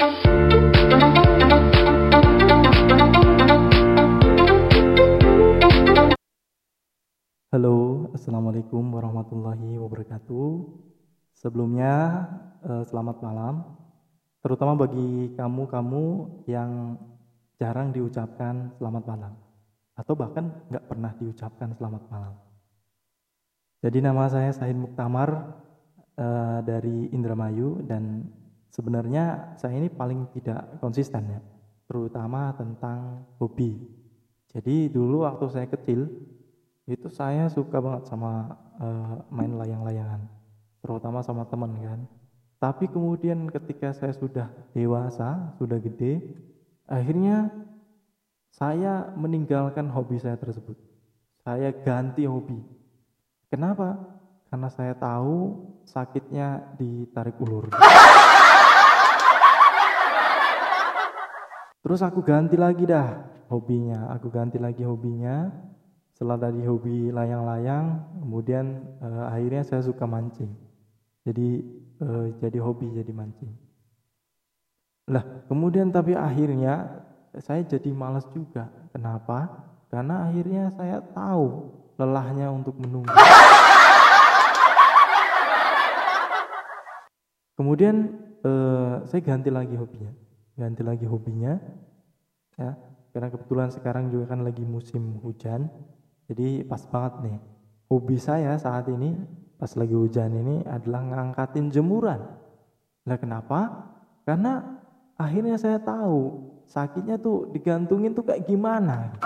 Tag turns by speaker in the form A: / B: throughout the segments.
A: Halo, Assalamualaikum warahmatullahi wabarakatuh. Sebelumnya, eh, selamat malam. Terutama bagi kamu-kamu yang jarang diucapkan selamat malam. Atau bahkan nggak pernah diucapkan selamat malam. Jadi nama saya Sahid Muktamar eh, dari Indramayu dan sebenarnya saya ini paling tidak konsisten ya. Terutama tentang hobi. Jadi dulu waktu saya kecil, itu saya suka banget sama uh, main layang-layangan terutama sama teman kan tapi kemudian ketika saya sudah dewasa sudah gede akhirnya saya meninggalkan hobi saya tersebut saya ganti hobi kenapa karena saya tahu sakitnya ditarik ulur terus aku ganti lagi dah hobinya. Aku ganti lagi hobinya. Setelah tadi hobi layang-layang kemudian uh, akhirnya saya suka mancing. Jadi uh, jadi hobi jadi mancing. Lah kemudian tapi akhirnya saya jadi malas juga. Kenapa? Karena akhirnya saya tahu lelahnya untuk menunggu. Kemudian uh, saya ganti lagi hobinya ganti lagi hobinya ya karena kebetulan sekarang juga kan lagi musim hujan jadi pas banget nih. Hobi saya saat ini pas lagi hujan ini adalah ngangkatin jemuran. Lah kenapa? Karena akhirnya saya tahu sakitnya tuh digantungin tuh kayak gimana.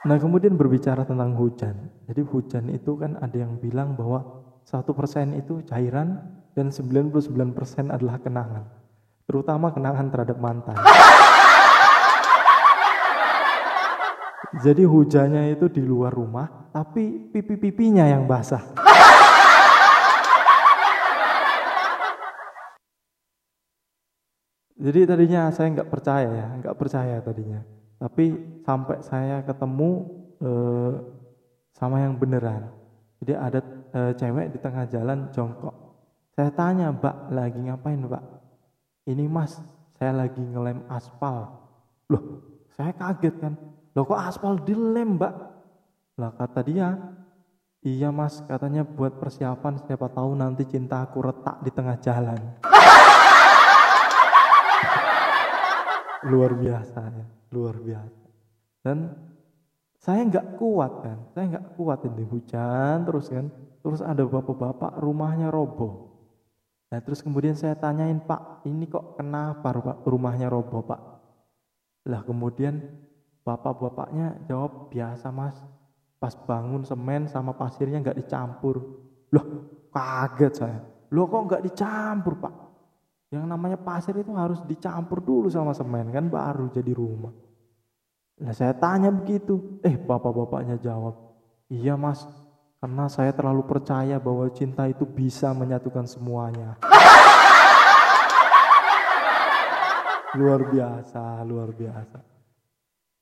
A: Nah kemudian berbicara tentang hujan. Jadi hujan itu kan ada yang bilang bahwa satu persen itu cairan dan 99% adalah kenangan. Terutama kenangan terhadap mantan. Jadi hujannya itu di luar rumah, tapi pipi-pipinya yang basah. Jadi tadinya saya nggak percaya ya, nggak percaya tadinya. Tapi sampai saya ketemu eh, sama yang beneran. Jadi ada eh, cewek di tengah jalan jongkok. Saya tanya, Mbak, lagi ngapain, Mbak? Ini Mas, saya lagi ngelem aspal. Loh, saya kaget kan Loh kok aspal dilem mbak? Lah kata dia, iya mas katanya buat persiapan siapa tahu nanti cinta aku retak di tengah jalan. luar biasa ya, luar biasa. Dan saya nggak kuat kan, saya nggak kuat ini hujan terus kan, terus ada bapak-bapak rumahnya roboh. Nah terus kemudian saya tanyain Pak, ini kok kenapa rumahnya roboh Pak? Lah kemudian Bapak-bapaknya jawab biasa mas. Pas bangun semen sama pasirnya nggak dicampur. Loh kaget saya. Loh kok nggak dicampur pak? Yang namanya pasir itu harus dicampur dulu sama semen kan baru jadi rumah. Nah saya tanya begitu. Eh bapak-bapaknya jawab. Iya mas. Karena saya terlalu percaya bahwa cinta itu bisa menyatukan semuanya. luar biasa, luar biasa.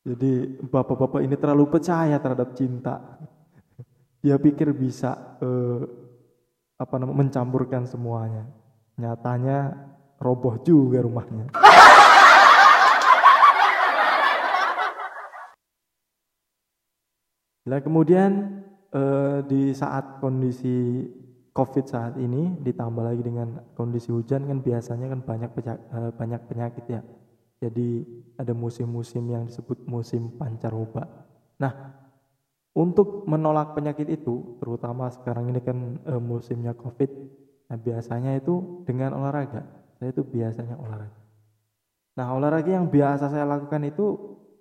A: Jadi bapak-bapak ini terlalu percaya terhadap cinta. Dia pikir bisa eh, apa namanya mencampurkan semuanya. Nyatanya roboh juga rumahnya. Nah kemudian eh, di saat kondisi COVID saat ini ditambah lagi dengan kondisi hujan kan biasanya kan banyak eh, banyak penyakit ya jadi ada musim-musim yang disebut musim pancaroba. Nah, untuk menolak penyakit itu, terutama sekarang ini kan e, musimnya COVID, nah biasanya itu dengan olahraga. Saya itu biasanya olahraga. Nah, olahraga yang biasa saya lakukan itu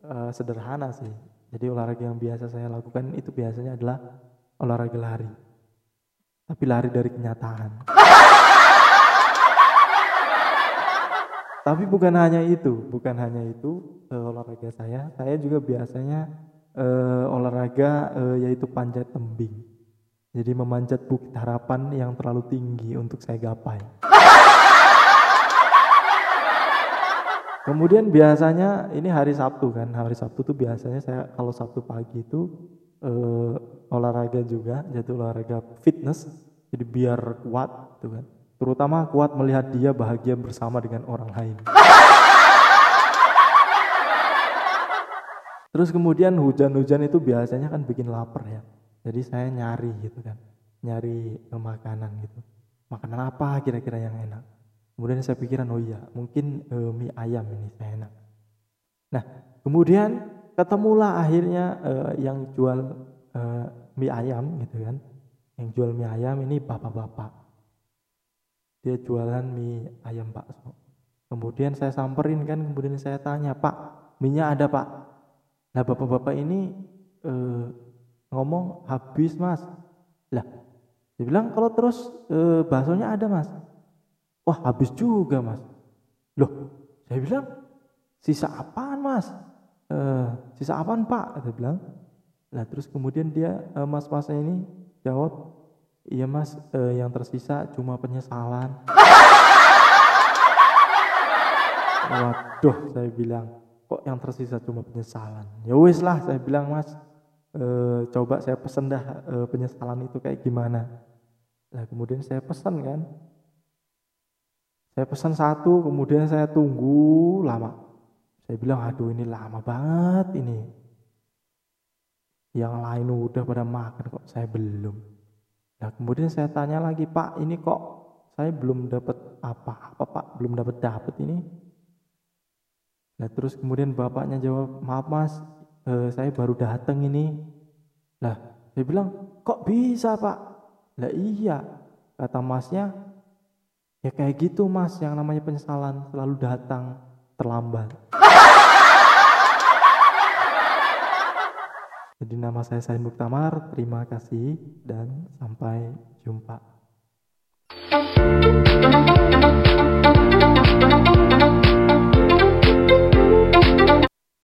A: e, sederhana sih. Jadi olahraga yang biasa saya lakukan itu biasanya adalah olahraga lari. Tapi lari dari kenyataan. Tapi bukan hanya itu, bukan hanya itu uh, olahraga saya. Saya juga biasanya uh, olahraga uh, yaitu panjat tembing. Jadi memanjat bukit harapan yang terlalu tinggi untuk saya gapai. Kemudian biasanya ini hari Sabtu kan, hari Sabtu tuh biasanya saya kalau Sabtu pagi itu uh, olahraga juga, jadi olahraga fitness, jadi biar kuat, gitu kan. Terutama kuat melihat dia bahagia bersama dengan orang lain. Terus kemudian hujan-hujan itu biasanya kan bikin lapar ya. Jadi saya nyari gitu kan. Nyari makanan gitu. Makanan apa kira-kira yang enak. Kemudian saya pikiran oh iya mungkin uh, mie ayam ini saya enak. Nah kemudian ketemulah akhirnya uh, yang jual uh, mie ayam gitu kan. Yang jual mie ayam ini bapak-bapak. Dia jualan mie ayam bakso. Kemudian saya samperin kan, kemudian saya tanya, Pak, minyak ada Pak? Nah bapak-bapak ini eh, ngomong habis mas. Lah, dia bilang kalau terus eh, baksonya ada mas. Wah habis juga mas. Loh, saya bilang sisa apaan mas? Eh, sisa apaan pak? Dia bilang. Nah terus kemudian dia eh, mas-masnya ini jawab, iya mas eh, yang tersisa cuma penyesalan. Waduh, saya bilang kok yang tersisa cuma penyesalan ya wis lah saya bilang mas e, coba saya pesen dah e, penyesalan itu kayak gimana nah kemudian saya pesan kan saya pesan satu kemudian saya tunggu lama. Saya bilang aduh ini lama banget ini. Yang lain udah pada makan kok saya belum. Nah kemudian saya tanya lagi pak ini kok saya belum dapat apa? Apa pak? Belum dapat dapat ini? Nah terus kemudian bapaknya jawab, maaf mas, eh, saya baru datang ini. Lah, dia bilang, kok bisa pak? Lah iya, kata masnya, Ya kayak gitu mas, yang namanya penyesalan selalu datang terlambat. Jadi nama saya Sain Muktamar, terima kasih dan sampai jumpa.